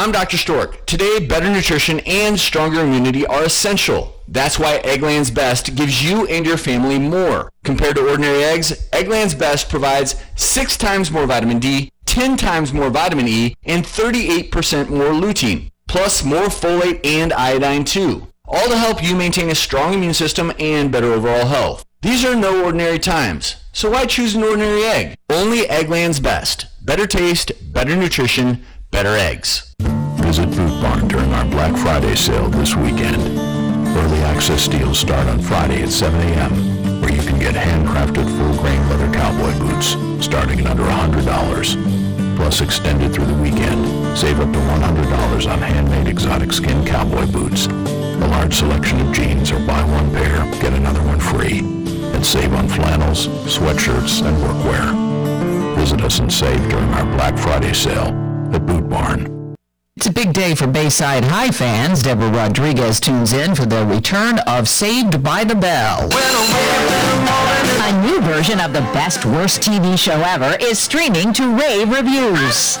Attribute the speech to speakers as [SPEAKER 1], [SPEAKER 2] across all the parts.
[SPEAKER 1] I'm Dr. Stork. Today, better nutrition and stronger immunity are essential. That's why Eggland's Best gives you and your family more. Compared to ordinary eggs, Eggland's Best provides 6 times more vitamin D, 10 times more vitamin E, and 38% more lutein, plus more folate and iodine too. All to help you maintain a strong immune system and better overall health. These are no ordinary times, so why choose an ordinary egg? Only Eggland's Best. Better taste, better nutrition, better eggs.
[SPEAKER 2] Visit Boot Barn during our Black Friday sale this weekend. Early access deals start on Friday at 7 a.m., where you can get handcrafted full-grain leather cowboy boots starting at under $100. Plus, extended through the weekend, save up to $100 on handmade exotic skin cowboy boots. A large selection of jeans or buy one pair, get another one free. And save on flannels, sweatshirts, and workwear. Visit us and save during our Black Friday sale at Boot Barn.
[SPEAKER 3] It's a big day for Bayside High fans. Deborah Rodriguez tunes in for the return of Saved by the Bell. A new version of the best worst TV show ever is streaming to rave reviews.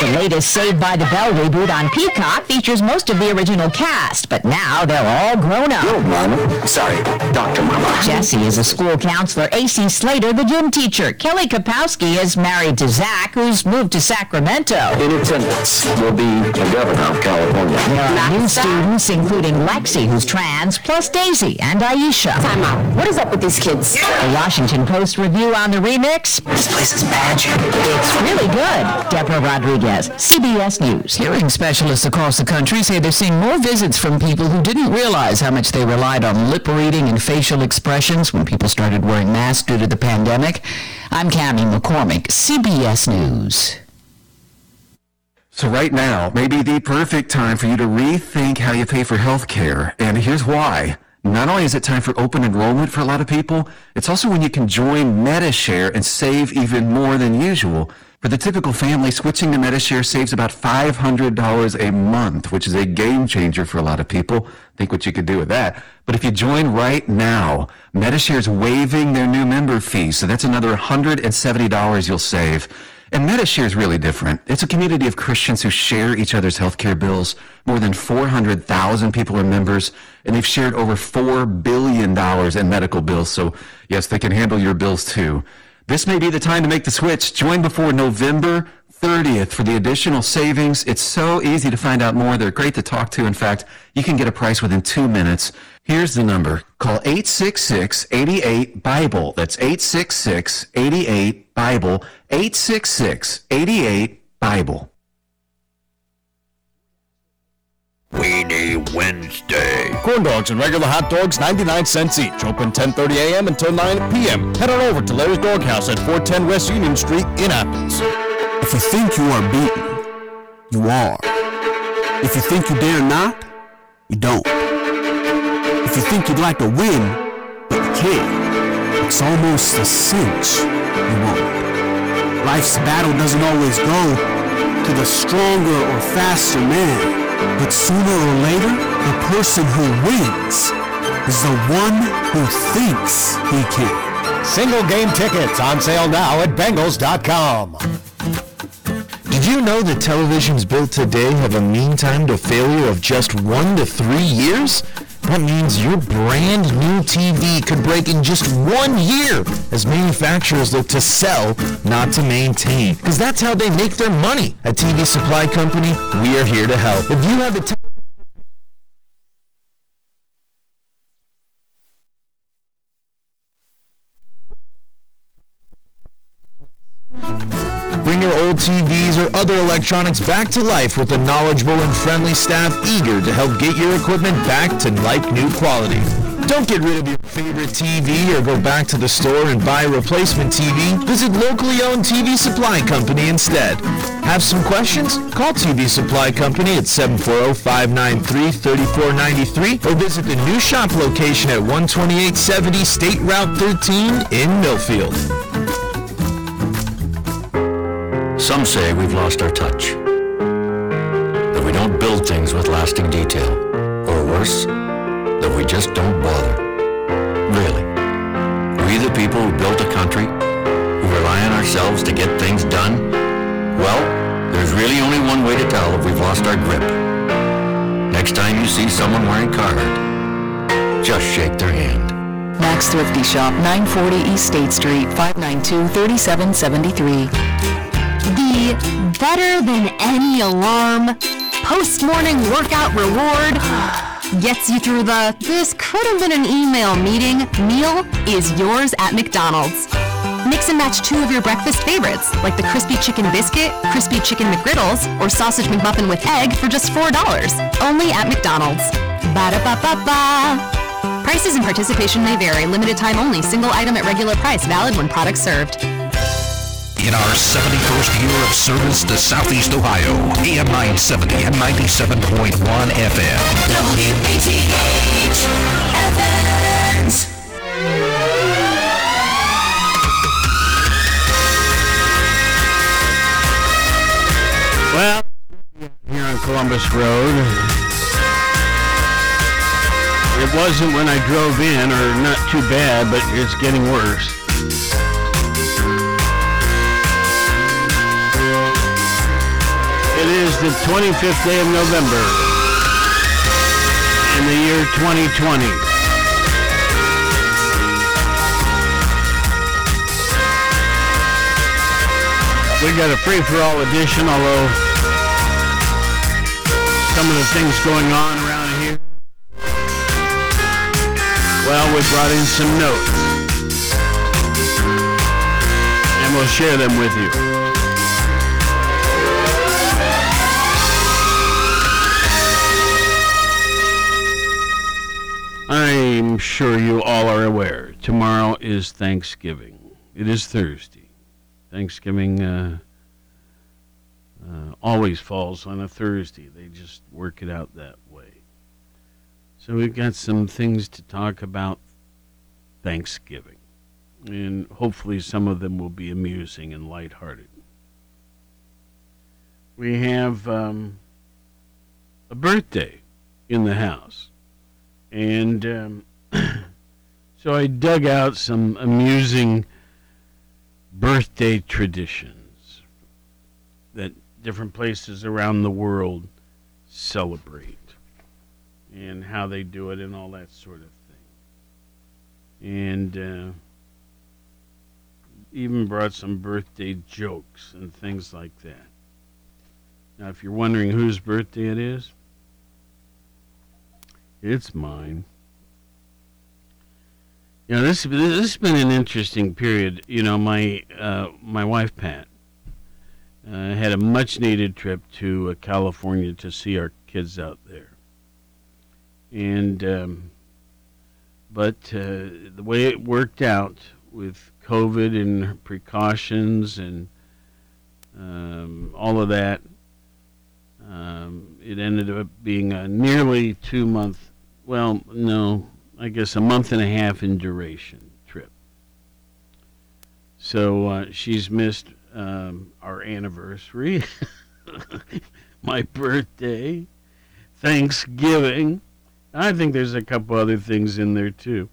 [SPEAKER 3] The latest Saved by the Bell reboot on Peacock features most of the original cast, but now they're all grown up.
[SPEAKER 4] Mama. Sorry, Dr. Mama.
[SPEAKER 3] Jesse is a school counselor, AC Slater the gym teacher. Kelly Kapowski is married to Zach, who's moved to Sacramento.
[SPEAKER 4] In attendance will be the governor of California.
[SPEAKER 3] There are new students, including Lexi, who's trans, plus Daisy and Aisha.
[SPEAKER 5] Time out. What is up with these kids?
[SPEAKER 3] The Washington Post review on the remix?
[SPEAKER 4] This place is magic.
[SPEAKER 3] It's really good. Deborah Rodriguez, CBS News.
[SPEAKER 6] Hearing specialists across the country say they're seeing more visits from people who didn't realize how much they relied on lip reading and facial expressions when people started wearing masks due to the pandemic. I'm Cami McCormick, CBS News.
[SPEAKER 7] So right now may be the perfect time for you to rethink how you pay for health care. And here's why. Not only is it time for open enrollment for a lot of people, it's also when you can join MediShare and save even more than usual. For the typical family, switching to MediShare saves about $500 a month, which is a game changer for a lot of people. Think what you could do with that. But if you join right now, MediShare's waiving their new member fee, so that's another $170 you'll save. And MediShare is really different. It's a community of Christians who share each other's healthcare bills. More than 400,000 people are members, and they've shared over $4 billion in medical bills. So, yes, they can handle your bills too. This may be the time to make the switch. Join before November 30th for the additional savings. It's so easy to find out more. They're great to talk to. In fact, you can get a price within two minutes. Here's the number. Call 866-88-BIBLE. That's 866-88-BIBLE. 866-88-BIBLE.
[SPEAKER 8] Weenie Wednesday.
[SPEAKER 9] Corn dogs and regular hot dogs, 99 cents each. Open 10:30 a.m. until 9 p.m. Head on over to Larry's Doghouse at 410 West Union Street in Athens.
[SPEAKER 10] If you think you are beaten, you are. If you think you dare not, you don't. If you think you'd like to win, but you can't, it's almost a cinch you won't. Life's battle doesn't always go to the stronger or faster man. But sooner or later, the person who wins is the one who thinks he can.
[SPEAKER 9] Single game tickets on sale now at Bengals.com.
[SPEAKER 11] Did you know that televisions built today have a mean time to failure of just one to three years? That means your brand new TV could break in just one year as manufacturers look to sell, not to maintain. Because that's how they make their money. At TV Supply Company, we are here to help. If you have the time electronics back to life with a knowledgeable and friendly staff eager to help get your equipment back to like-new quality. Don't get rid of your favorite TV or go back to the store and buy a replacement TV. Visit locally owned TV Supply Company instead. Have some questions? Call TV Supply Company at 740-593-3493 or visit the new shop location at 12870 State Route 13 in Millfield.
[SPEAKER 2] Some say we've lost our touch. That we don't build things with lasting detail. Or worse, that we just don't bother. Really. We the people who built a country, who rely on ourselves to get things done, well,
[SPEAKER 8] There's really only one way to tell if we've lost our grip. Next time you see someone wearing Carhartt, just shake their hand.
[SPEAKER 3] Max Thrifty Shop, 940 East State Street, 592-3773.
[SPEAKER 12] Better than any alarm post-morning workout reward gets you through the this could have been an email meeting meal is yours at McDonald's. Mix and match two of your breakfast favorites, like the crispy chicken biscuit, crispy chicken McGriddles, or sausage McMuffin with egg for just $4. Only at McDonald's. Ba-da-ba-ba-ba. Prices and participation may vary. Limited time only. Single item at regular price. Valid when product served.
[SPEAKER 13] In our 71st year of service to Southeast Ohio, AM 970 and 97.1 FM.
[SPEAKER 14] WATH Athens.
[SPEAKER 15] Well, here on Columbus Road. It wasn't when I drove in, or not too bad, but it's getting worse. It is the 25th day of November in the year 2020. We got a free-for-all edition, although some of the things going on around here. Well, we brought in some notes. And we'll share them with you. I'm sure you all are aware. Tomorrow is Thanksgiving. It is Thursday. Thanksgiving uh, uh, always falls on a Thursday. They just work it out that way. So we've got some things to talk about Thanksgiving. And hopefully some of them will be amusing and lighthearted. We have um, a birthday in the house. And um, so I dug out some amusing birthday traditions that different places around the world celebrate and how they do it and all that sort of thing. And uh, even brought some birthday jokes and things like that. Now, if you're wondering whose birthday it is, it's mine. You know, this this has been an interesting period. You know, my uh, my wife Pat uh, had a much needed trip to uh, California to see our kids out there, and um, but uh, the way it worked out with COVID and precautions and um, all of that, um, it ended up being a nearly two month well, no, I guess a month and a half in duration trip. So uh, she's missed um, our anniversary, my birthday, Thanksgiving. I think there's a couple other things in there too.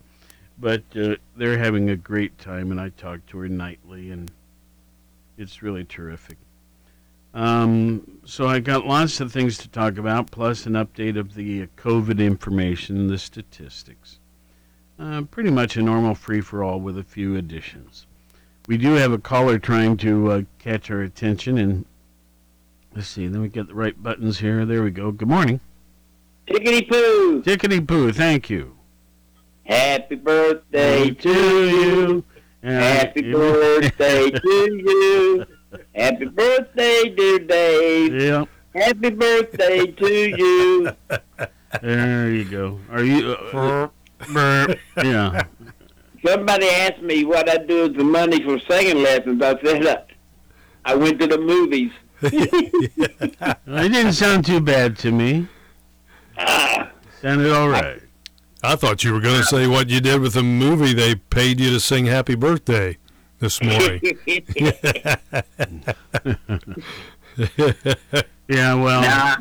[SPEAKER 15] But uh, they're having a great time, and I talk to her nightly, and it's really terrific. Um, so I got lots of things to talk about, plus an update of the COVID information, the statistics. Uh, pretty much a normal free for all with a few additions. We do have a caller trying to uh, catch our attention, and let's see. Then we get the right buttons here. There we go. Good morning.
[SPEAKER 16] Tickety poo.
[SPEAKER 15] Tickety poo. Thank you.
[SPEAKER 16] Happy birthday to you. Happy birthday to you. Happy birthday, dear Dave.
[SPEAKER 15] Yeah.
[SPEAKER 16] Happy birthday to you.
[SPEAKER 15] There you go. Are you? Uh, uh, yeah.
[SPEAKER 16] Somebody asked me what I do with the money for singing lessons. I said uh, I went to the movies.
[SPEAKER 15] It didn't sound too bad to me. Sounded all right.
[SPEAKER 17] I thought you were going to say what you did with the movie they paid you to sing Happy Birthday this morning.
[SPEAKER 15] yeah, well.
[SPEAKER 16] Nah,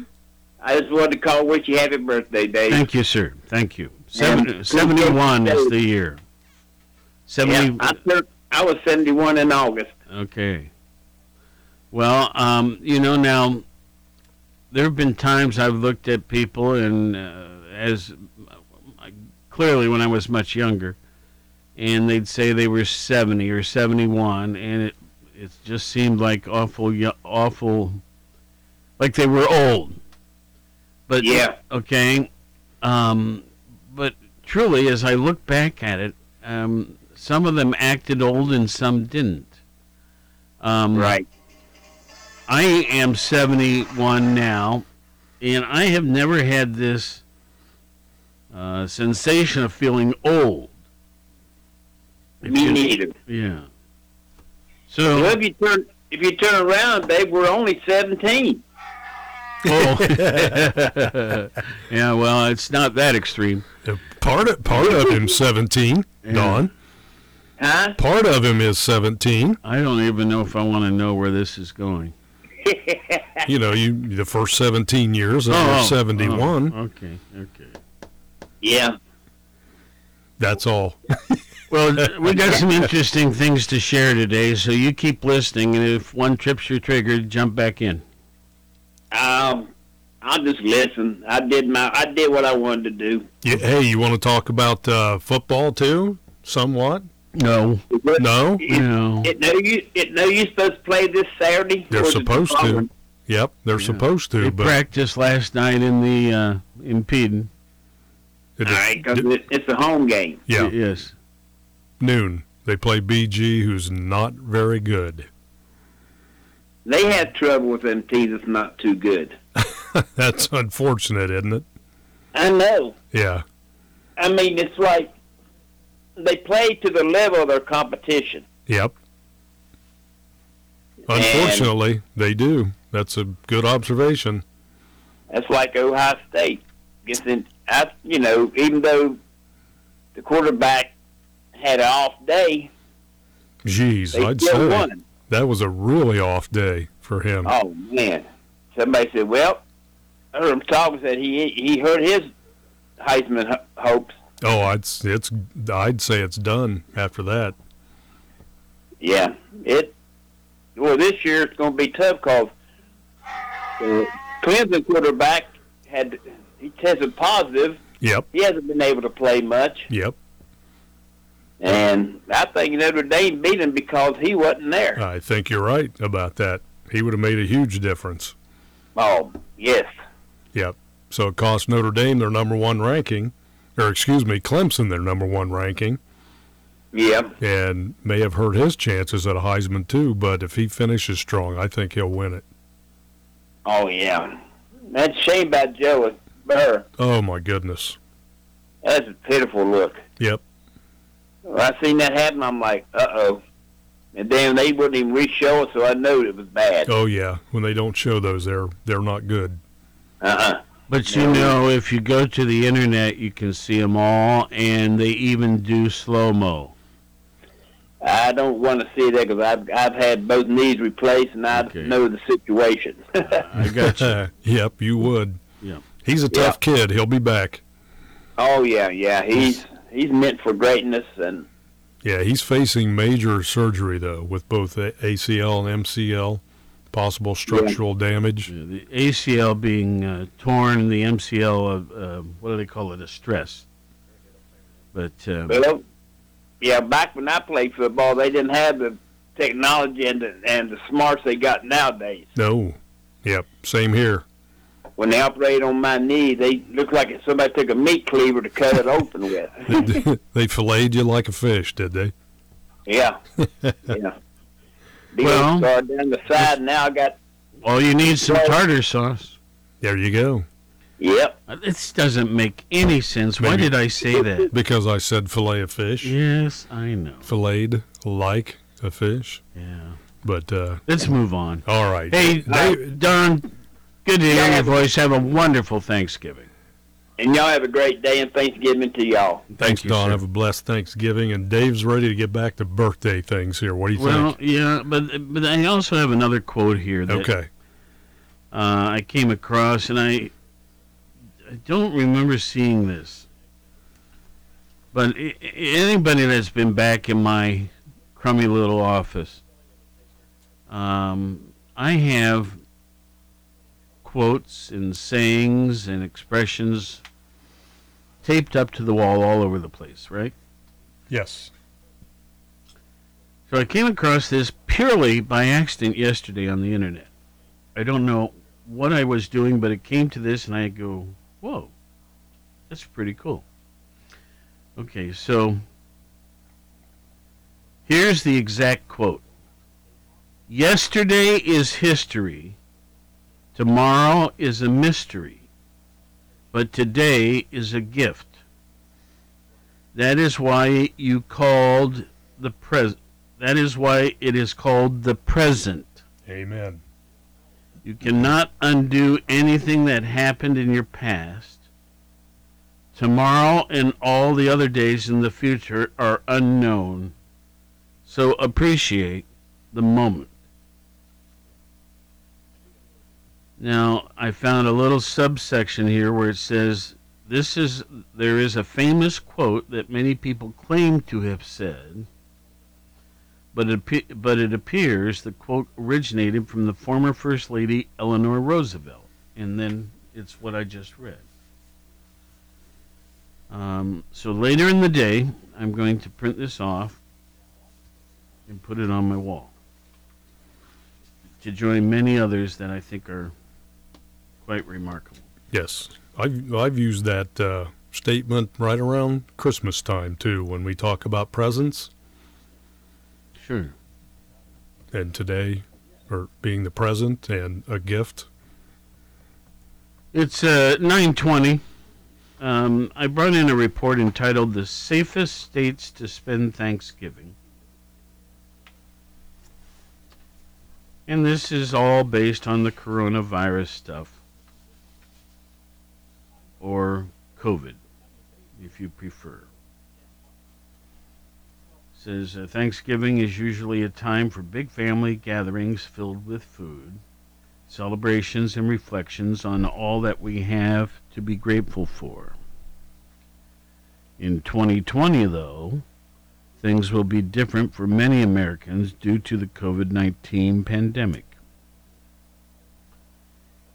[SPEAKER 16] I just wanted to call wish you happy birthday, Dave.
[SPEAKER 15] Thank you, sir. Thank you. Seven,
[SPEAKER 16] And-
[SPEAKER 15] 71 is the year. 70.
[SPEAKER 16] Yeah, I, I was 71 in August.
[SPEAKER 15] Okay. Well, um, you know, now there have been times I've looked at people, and uh, as uh, clearly when I was much younger, and they'd say they were 70 or 71, and it it just seemed like awful, awful, like they were old. But
[SPEAKER 16] yeah,
[SPEAKER 15] okay. Um, but truly, as I look back at it, um, some of them acted old and some didn't. Um,
[SPEAKER 16] right.
[SPEAKER 15] I am 71 now, and I have never had this uh, sensation of feeling old.
[SPEAKER 16] If Me you, neither.
[SPEAKER 15] Yeah. So
[SPEAKER 16] well, if you turn if you turn around, babe, we're only 17.
[SPEAKER 15] oh. yeah, well, it's not that extreme.
[SPEAKER 17] Uh, part of, part of him 17, yeah. Don.
[SPEAKER 16] Huh?
[SPEAKER 17] Part of him is 17.
[SPEAKER 15] I don't even know if I want to know where this is going.
[SPEAKER 17] you know, you the first 17 years, and oh, you're 71.
[SPEAKER 15] Oh, okay, okay.
[SPEAKER 16] Yeah.
[SPEAKER 17] That's all.
[SPEAKER 15] Well, we got some interesting things to share today, so you keep listening, and if one trips your trigger, jump back in.
[SPEAKER 16] Um, I'll just listen. I did my, I did what I wanted to do.
[SPEAKER 17] Yeah, hey, you want to talk about uh, football too, somewhat?
[SPEAKER 15] No.
[SPEAKER 17] No.
[SPEAKER 16] It,
[SPEAKER 15] no.
[SPEAKER 16] It know you. It know you supposed to play this Saturday.
[SPEAKER 17] They're supposed to. Yep, they're yeah. supposed to.
[SPEAKER 15] They
[SPEAKER 17] but
[SPEAKER 15] practiced last night in the uh, in Peden.
[SPEAKER 16] All right, because it, it's a home game.
[SPEAKER 17] Yeah.
[SPEAKER 15] Yes.
[SPEAKER 17] Noon. They play BG, who's not very good.
[SPEAKER 16] They have trouble with them teams that's not too good.
[SPEAKER 17] that's unfortunate, isn't it?
[SPEAKER 16] I know.
[SPEAKER 17] Yeah.
[SPEAKER 16] I mean, it's like they play to the level of their competition.
[SPEAKER 17] Yep. Unfortunately, and they do. That's a good observation.
[SPEAKER 16] That's like Ohio State. Gets in, you know, even though the quarterback had an off day.
[SPEAKER 17] Jeez, I'd say won. that was a really off day for him.
[SPEAKER 16] Oh man! Somebody said, "Well, I heard him talking. Said he he hurt his Heisman hopes."
[SPEAKER 17] Oh, I'd it's I'd say it's done after that.
[SPEAKER 16] Yeah, it. Well, this year it's going to be tough because the uh, Clemson quarterback had he tested positive.
[SPEAKER 17] Yep.
[SPEAKER 16] He hasn't been able to play much.
[SPEAKER 17] Yep.
[SPEAKER 16] And I think Notre Dame beat him because he wasn't there.
[SPEAKER 17] I think you're right about that. He would have made a huge difference.
[SPEAKER 16] Oh, yes.
[SPEAKER 17] Yep. So it cost Notre Dame their number one ranking or excuse me, Clemson, their number one ranking.
[SPEAKER 16] Yeah.
[SPEAKER 17] And may have hurt his chances at a Heisman too, but if he finishes strong, I think he'll win it.
[SPEAKER 16] Oh yeah. That's a shame about Joe Burrow.
[SPEAKER 17] Oh my goodness.
[SPEAKER 16] That's a pitiful look.
[SPEAKER 17] Yep.
[SPEAKER 16] When I seen that happen, I'm like, uh oh. And then they wouldn't even re-show it, so I knew it was bad.
[SPEAKER 17] Oh yeah, when they don't show those, they're they're not good.
[SPEAKER 16] Uh uh
[SPEAKER 15] but you know, if you go to the internet, you can see them all, and they even do slow mo.
[SPEAKER 16] I don't want to see that because I've I've had both knees replaced, and I okay. know the situation.
[SPEAKER 15] I got you.
[SPEAKER 17] yep, you would.
[SPEAKER 15] Yeah,
[SPEAKER 17] he's a tough yep. kid. He'll be back.
[SPEAKER 16] Oh yeah, yeah. He's he's meant for greatness, and
[SPEAKER 17] yeah, he's facing major surgery though with both ACL and MCL possible structural yeah. damage.
[SPEAKER 15] Yeah, the ACL being uh, torn, and the MCL, uh, what do they call it, a stress. But uh,
[SPEAKER 16] well, yeah, back when I played football, they didn't have the technology and the, and the smarts they got nowadays.
[SPEAKER 17] No, yep, same here.
[SPEAKER 16] When they operated on my knee, they looked like somebody took a meat cleaver to cut it open with.
[SPEAKER 17] they filleted you like a fish, did they?
[SPEAKER 16] Yeah, yeah
[SPEAKER 15] well,
[SPEAKER 16] down the side. Now I got.
[SPEAKER 15] Well, you need some tartar sauce.
[SPEAKER 17] There you go.
[SPEAKER 16] Yep.
[SPEAKER 15] Uh, this doesn't make any sense. Maybe Why did I say that?
[SPEAKER 17] Because I said fillet of fish.
[SPEAKER 15] Yes, I know.
[SPEAKER 17] Filleted like a fish.
[SPEAKER 15] Yeah.
[SPEAKER 17] But uh,
[SPEAKER 15] let's move on.
[SPEAKER 17] All right.
[SPEAKER 15] Hey, uh, Don, good to hear your voice. Have a wonderful Thanksgiving.
[SPEAKER 16] And y'all have a great day and Thanksgiving to y'all.
[SPEAKER 17] Thanks, Thank you, Don. Sir. Have a blessed Thanksgiving. And Dave's ready to get back to birthday things here. What do you
[SPEAKER 15] well,
[SPEAKER 17] think?
[SPEAKER 15] Well, yeah, but but I also have another quote here. That,
[SPEAKER 17] okay.
[SPEAKER 15] Uh, I came across, and I I don't remember seeing this. But anybody that's been back in my crummy little office, um, I have quotes and sayings and expressions taped up to the wall all over the place, right?
[SPEAKER 17] Yes.
[SPEAKER 15] So I came across this purely by accident yesterday on the internet. I don't know what I was doing, but it came to this, and I go, whoa, that's pretty cool. Okay, so here's the exact quote Yesterday is history, tomorrow is a mystery, but today is a gift. That is why you called the present. That is why it is called the present.
[SPEAKER 17] Amen.
[SPEAKER 15] You cannot undo anything that happened in your past. Tomorrow and all the other days in the future are unknown. So appreciate the moment. Now, I found a little subsection here where it says this is there is a famous quote that many people claim to have said but it, but it appears the quote originated from the former First Lady Eleanor Roosevelt, and then it's what I just read. Um, so later in the day, I'm going to print this off and put it on my wall to join many others that I think are quite remarkable.
[SPEAKER 17] Yes, I've I've used that uh, statement right around Christmas time too when we talk about presents.
[SPEAKER 15] Sure.
[SPEAKER 17] And today, or being the present and a gift.
[SPEAKER 15] It's uh, 920. Um, I brought in a report entitled The Safest States to Spend Thanksgiving. And this is all based on the coronavirus stuff. Or COVID, if you prefer says uh, Thanksgiving is usually a time for big family gatherings filled with food, celebrations, and reflections on all that we have to be grateful for. In 2020, though, things will be different for many Americans due to the COVID 19 pandemic.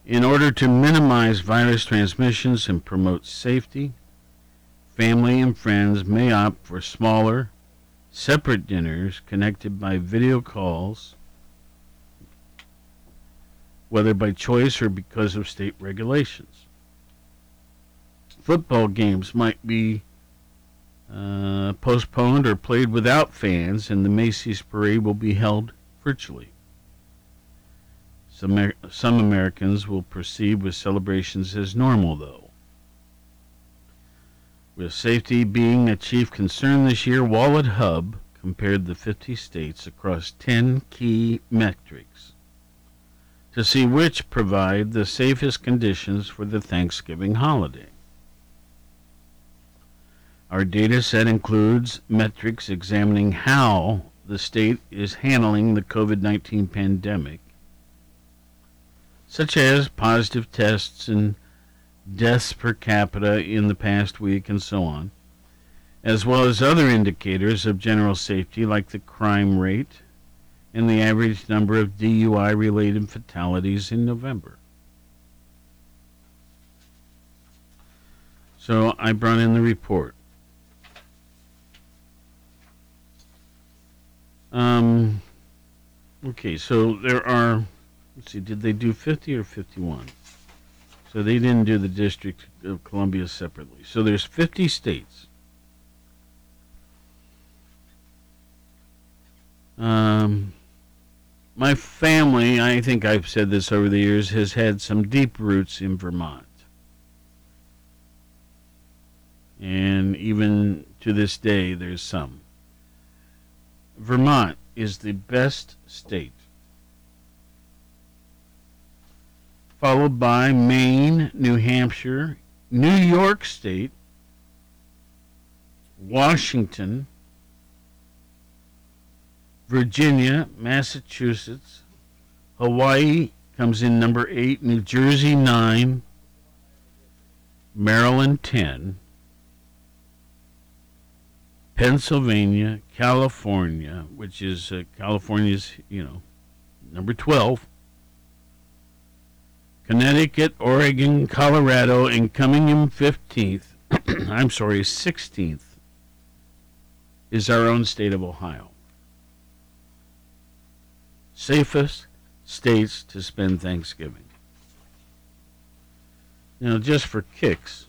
[SPEAKER 15] In order to minimize virus transmissions and promote safety, family and friends may opt for smaller, separate dinners connected by video calls, whether by choice or because of state regulations. Football games might be uh, postponed or played without fans, and the Macy's parade will be held virtually. Some, some Americans will proceed with celebrations as normal, though. With safety being a chief concern this year, WalletHub compared the 50 states across 10 key metrics to see which provide the safest conditions for the Thanksgiving holiday. Our data set includes metrics examining how the state is handling the COVID 19 pandemic, such as positive tests and deaths per capita in the past week, and so on, as well as other indicators of general safety like the crime rate and the average number of DUI related fatalities in November. So I brought in the report. Um, okay, so there are, let's see, did they do 50 or 51? So they didn't do the District of Columbia separately. So there's 50 states. Um, my family, I think I've said this over the years, has had some deep roots in Vermont. And even to this day, there's some. Vermont is the best state followed by Maine, New Hampshire, New York State, Washington, Virginia, Massachusetts, Hawaii comes in number 8, New Jersey 9, Maryland 10, Pennsylvania, California, which is uh, California's, you know, number 12, Connecticut, Oregon, Colorado, and coming in 15th, I'm sorry, 16th, is our own state of Ohio. Safest states to spend Thanksgiving. Now, just for kicks,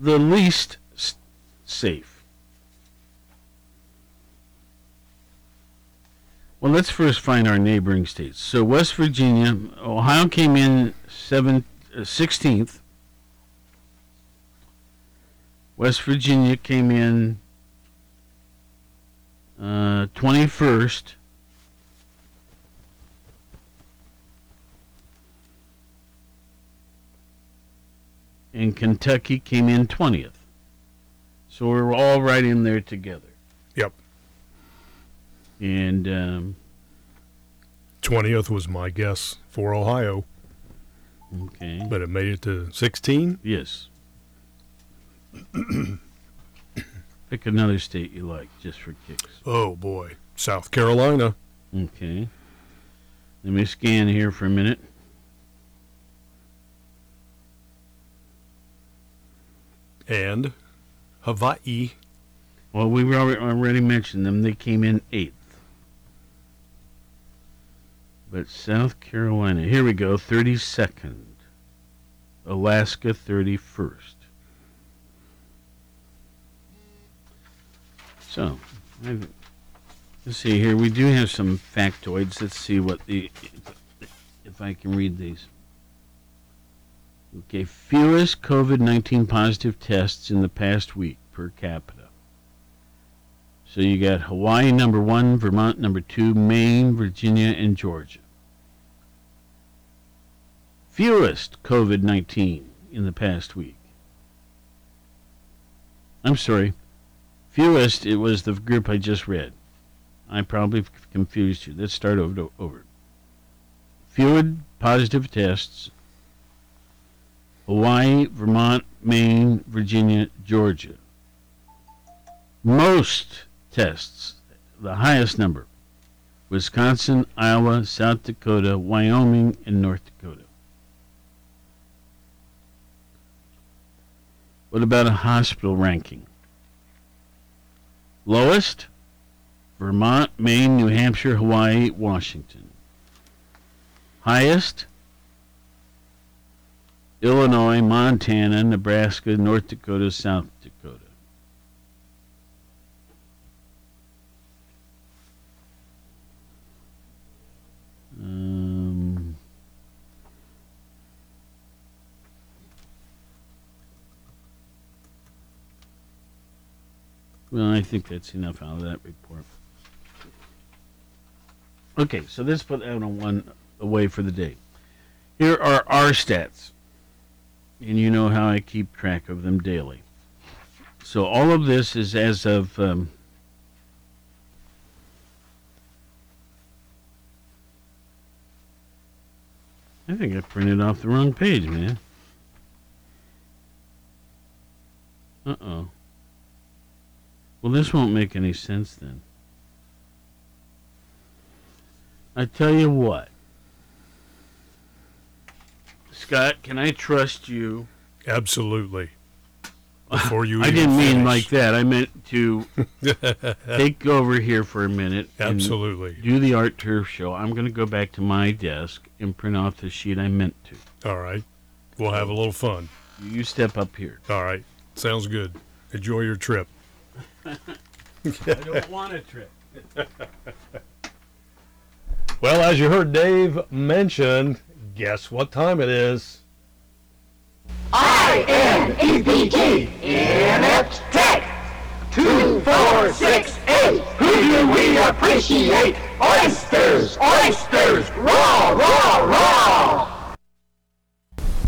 [SPEAKER 15] the least safe. Well, let's first find our neighboring states. So, West Virginia, Ohio came in seven, uh, 16th. West Virginia came in uh, 21st. And Kentucky came in 20th. So we're all right in there together. And um,
[SPEAKER 17] 20th was my guess for Ohio.
[SPEAKER 15] Okay.
[SPEAKER 17] But it made it to 16?
[SPEAKER 15] Yes. Pick another state you like, just for kicks.
[SPEAKER 17] Oh, boy. South Carolina.
[SPEAKER 15] Okay. Let me scan here for a minute.
[SPEAKER 17] And Hawaii.
[SPEAKER 15] Well, we already, already mentioned them. They came in eighth. But South Carolina, here we go, 32nd. Alaska, 31st. So, I, let's see here. We do have some factoids. Let's see what the, if I can read these. Okay, fewest COVID 19 positive tests in the past week per capita. So you got Hawaii number one, Vermont number two, Maine, Virginia, and Georgia. Fewest COVID 19 in the past week. I'm sorry. Fewest, it was the group I just read. I probably confused you. Let's start over. over. Fewer positive tests Hawaii, Vermont, Maine, Virginia, Georgia. Most tests, the highest number, Wisconsin, Iowa, South Dakota, Wyoming, and North Dakota. What about a hospital ranking? Lowest? Vermont, Maine, New Hampshire, Hawaii, Washington. Highest? Illinois, Montana, Nebraska, North Dakota, South Dakota. Um, well, I think that's enough out of that report. Okay, so let's put that on one away for the day. Here are our stats and you know how I keep track of them daily. So all of this is as of um, I think I printed off the wrong page, man. Uh oh. Well, this won't make any sense then. I tell you what. Scott, can I trust you?
[SPEAKER 17] Absolutely. Before you
[SPEAKER 15] I didn't mean like that. I meant to take over here for a minute. and
[SPEAKER 17] Absolutely.
[SPEAKER 15] Do the art turf show. I'm going to go back to my desk and print off the sheet I meant to.
[SPEAKER 17] All right. We'll have a little fun.
[SPEAKER 15] You step up here.
[SPEAKER 17] All right. Sounds good. Enjoy your trip.
[SPEAKER 15] I don't want a trip.
[SPEAKER 17] Well, as you heard Dave mention, guess what time it is?
[SPEAKER 14] I-N-E-P-T, Inept Tech. Two, four, six, eight. Who do we appreciate? Oysters, oysters, raw, raw, raw.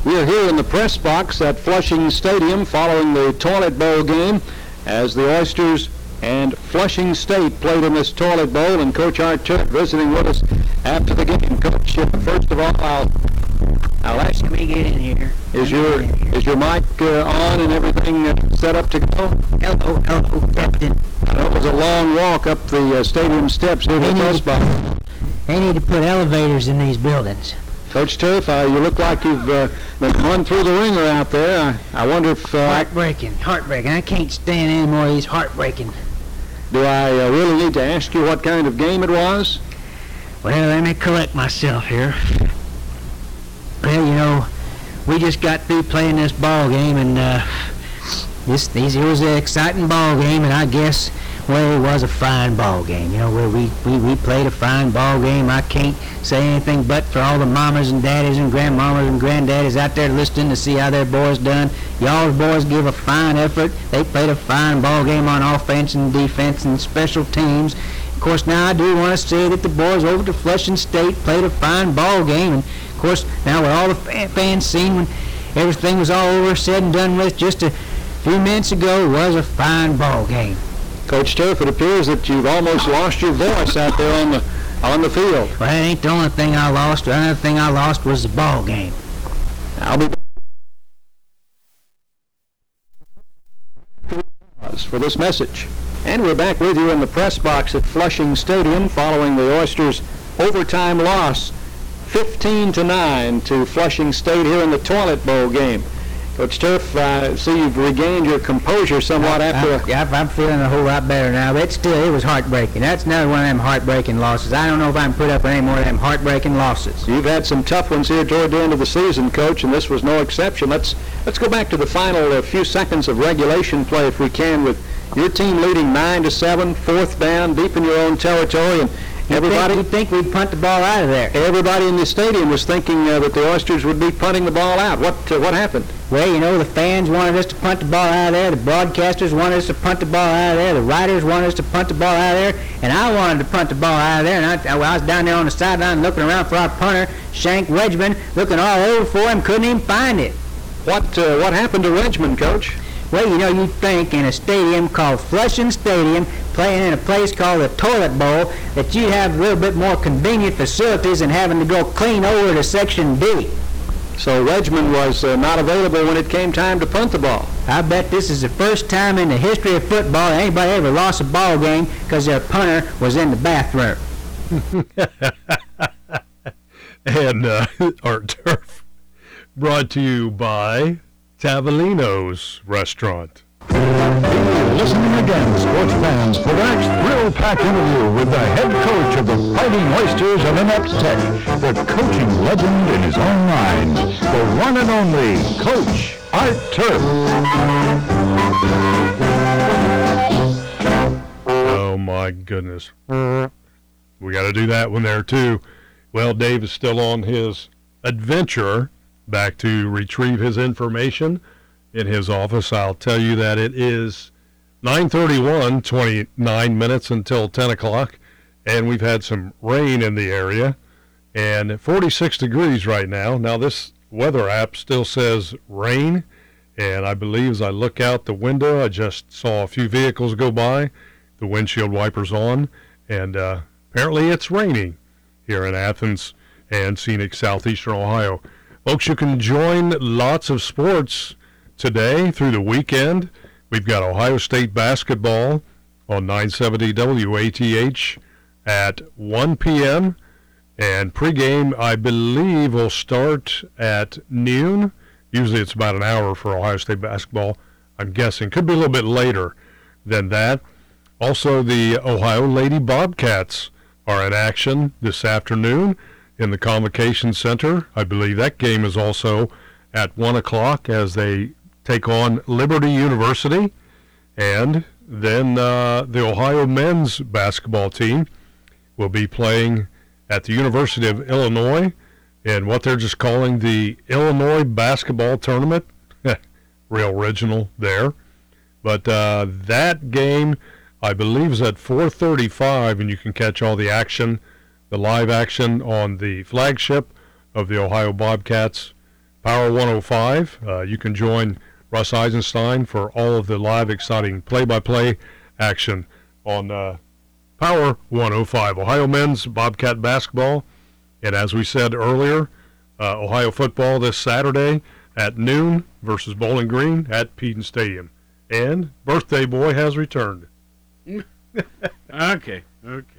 [SPEAKER 18] We are here in the press box at Flushing Stadium following the Toilet Bowl game as the Oysters and Flushing State played in this Toilet Bowl and Coach Art Turf visiting with us after the game. Coach, uh, first of all, I'll, I'll ask
[SPEAKER 19] Let me get in here.
[SPEAKER 18] is your is your mic uh, on and everything uh, set up to go?
[SPEAKER 19] Hello, hello, Captain.
[SPEAKER 18] It was a long walk up the uh, stadium steps here to the press box.
[SPEAKER 19] They need to put elevators in these buildings.
[SPEAKER 18] Coach Turf, uh, you look like you've uh, been run through the ringer out there. I, I wonder if... Uh,
[SPEAKER 19] heartbreaking, heartbreaking. I can't stand any more of these heartbreaking.
[SPEAKER 18] Do I uh, really need to ask you what kind of game it was?
[SPEAKER 19] Well, let me collect myself here. Well, you know, we just got through playing this ball game, and uh, this, these, it was an exciting ball game, and I guess well, it was a fine ball game. You know, where we, we, we played a fine ball game. I can't say anything but for all the mamas and daddies and grandmamas and granddaddies out there listening to see how their boys done. Y'all's boys give a fine effort. They played a fine ball game on offense and defense and special teams. Of course, now I do want to say that the boys over to Flushing State played a fine ball game. And of course, now with all the fans seen when everything was all over, said and done with, just a few minutes ago was a fine ball game.
[SPEAKER 18] Coach Turf, it appears that you've almost lost your voice out there on the on the field.
[SPEAKER 19] Well, that ain't the only thing I lost. The only thing I lost was the ball game.
[SPEAKER 18] I'll be for this message. And we're back with you in the press box at Flushing Stadium following the Oysters' overtime loss, 15 to 9 to Flushing State here in the Toilet Bowl game. Coach Turf, uh, see you've regained your composure somewhat
[SPEAKER 19] I,
[SPEAKER 18] after.
[SPEAKER 19] I, I'm feeling a whole lot better now, but still, it was heartbreaking. That's another one of them heartbreaking losses. I don't know if I can put up any more of them heartbreaking losses.
[SPEAKER 18] You've had some tough ones here toward the end of the season, Coach, and this was no exception. Let's let's go back to the final uh, few seconds of regulation play, if we can, with your team leading nine to seven, fourth down, deep in your own territory, and Everybody,
[SPEAKER 19] would think, we'd punt the ball out of there.
[SPEAKER 18] Everybody in the stadium was thinking uh, that the Oysters would be punting the ball out. What uh, what happened?
[SPEAKER 19] Well, you know, the fans wanted us to punt the ball out of there. The broadcasters wanted us to punt the ball out of there. The writers wanted us to punt the ball out of there. And I wanted to punt the ball out of there. And I, I was down there on the sideline looking around for our punter, Shank Wedgman, looking all over for him, couldn't even find it.
[SPEAKER 18] What uh, what happened to Wedgman, Coach?
[SPEAKER 19] Well, you know, you'd think in a stadium called Flushing Stadium, playing in a place called the Toilet Bowl, that you'd have a little bit more convenient facilities than having to go clean over to Section D.
[SPEAKER 18] So Wedgman was uh, not available when it came time to punt the ball.
[SPEAKER 19] I bet this is the first time in the history of football that anybody ever lost a ball game because their punter was in the bathroom.
[SPEAKER 17] and uh, Art Turf brought to you by Tavolino's Restaurant.
[SPEAKER 2] Listening again, sports fans, for the next thrill-packed interview with the head coach of the Fighting Oysters of Inept Tech, the coaching legend in his own mind, the one and only Coach Art Turf.
[SPEAKER 17] Oh my goodness. We got to do that one there too. Well, Dave is still on his adventure back to retrieve his information in his office. I'll tell you that it is 9:31, 29 minutes until 10 o'clock, and we've had some rain in the area, and 46 degrees right now. Now this weather app still says rain, and I believe as I look out the window, I just saw a few vehicles go by, the windshield wipers on, and uh, apparently it's raining here in Athens and scenic southeastern Ohio. Folks, you can join lots of sports today through the weekend. We've got Ohio State basketball on 970 WATH at 1 p.m. And pregame, I believe, will start at noon. Usually it's about an hour for Ohio State basketball. I'm guessing. Could be a little bit later than that. Also, the Ohio Lady Bobcats are in action this afternoon in the Convocation Center. I believe that game is also at 1 o'clock as they take on Liberty University. And then uh, the Ohio men's basketball team will be playing at the University of Illinois in what they're just calling the Illinois Basketball Tournament. Real original there. But uh, that game, I believe, is at 4:35, and you can catch all the action the live action on the flagship of the Ohio Bobcats, Power 105. Uh, you can join Russ Eisenstein for all of the live, exciting play-by-play action on uh, Power 105. Ohio men's Bobcat basketball, and as we said earlier, uh, Ohio football this Saturday at noon versus Bowling Green at Peden Stadium. And birthday boy has returned.
[SPEAKER 15] okay, okay.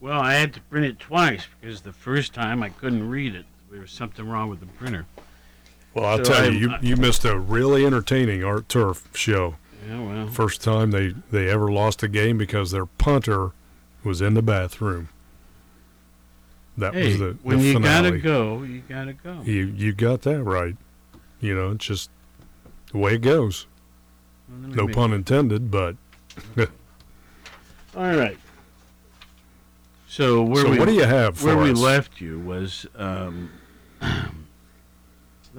[SPEAKER 15] Well, I had to print it twice because the first time I couldn't read it. There was something wrong with the printer.
[SPEAKER 17] Well, I'll
[SPEAKER 15] So
[SPEAKER 17] tell
[SPEAKER 15] I-
[SPEAKER 17] you, you, you missed a really entertaining Art Turf show.
[SPEAKER 15] Yeah, well.
[SPEAKER 17] First time they, they ever lost a game because their punter was in the bathroom. That
[SPEAKER 15] hey,
[SPEAKER 17] was the, the
[SPEAKER 15] when you
[SPEAKER 17] finale.
[SPEAKER 15] gotta go, you gotta go.
[SPEAKER 17] You you got that right. You know, it's just the way it goes.
[SPEAKER 15] me
[SPEAKER 17] No pun intended, but
[SPEAKER 15] All right. So where
[SPEAKER 17] So
[SPEAKER 15] we,
[SPEAKER 17] what do you have
[SPEAKER 15] Where
[SPEAKER 17] for
[SPEAKER 15] we left you was um,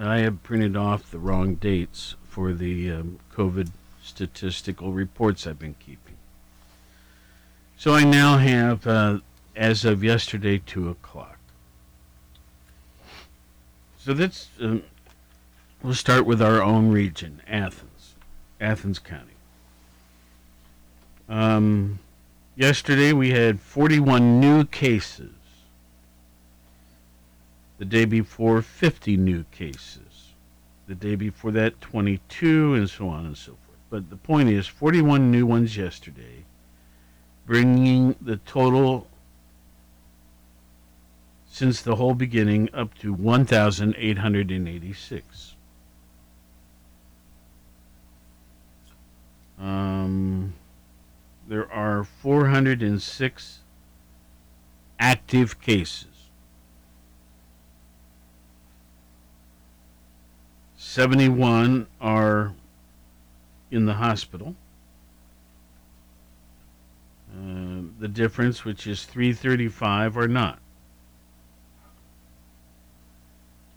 [SPEAKER 15] I have printed off the wrong dates for the um, COVID statistical reports I've been keeping. So I now have, uh, as of yesterday, two o'clock. So that's um, we'll start with our own region, Athens, Athens County. Um, yesterday we had 41 new cases. The day before, 50 new cases. The day before that, 22, and so on and so forth. But the point is, 41 new ones yesterday, bringing the total since the whole beginning up to 1,886. Um, there are 406 active cases. 71 are in the hospital. Uh, the difference, which is 335, are not.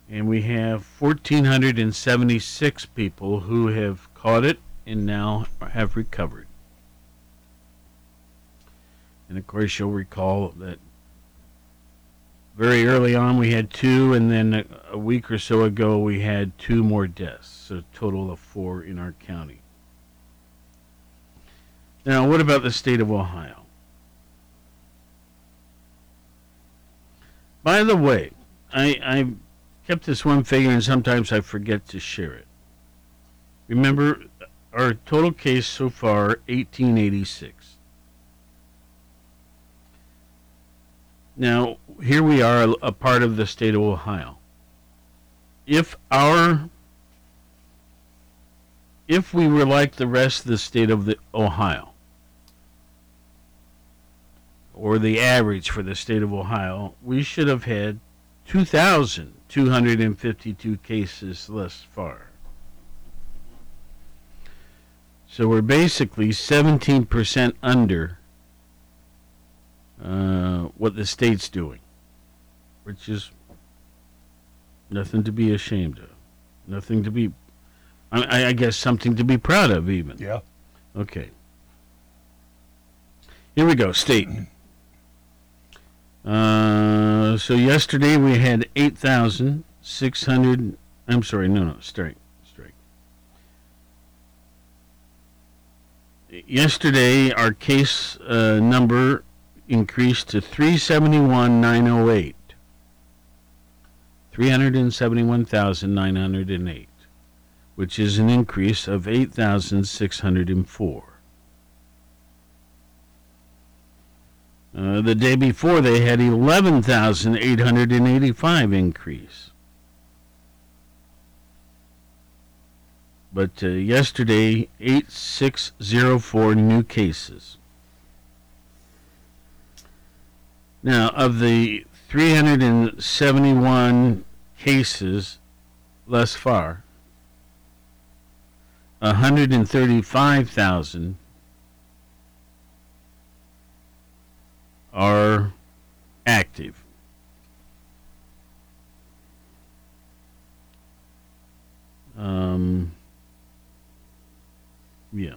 [SPEAKER 15] And we have 1,476 people who have caught it and now have recovered. And of course, you'll recall that very early on we had two, and then a, a week or so ago we had two more deaths, so a total of four in our county. Now, what about the state of Ohio? By the way, I, I kept this one figure, and sometimes I forget to share it. Remember, our total case so far, 1886. Now, here we are, a, part of the state of Ohio. If our if we were like the rest of the state of the Ohio, or the average for the state of Ohio, we should have had 2,252 cases thus far. So we're basically 17% under uh, what the state's doing, which is nothing to be ashamed of, nothing to be, I, I guess, something to be proud of, even.
[SPEAKER 17] Yeah.
[SPEAKER 15] Okay. Here we go, state. Uh, so yesterday we had 8,600. I'm sorry, no, no, straight, straight. Yesterday our case uh, number increased to 371,908. 371,908, which is an increase of 8,604. Uh, the day before they had 11,885 increase. But uh, yesterday, 8604 new cases. Now, of the 371 cases thus far, 135,000 are active. Um, yeah.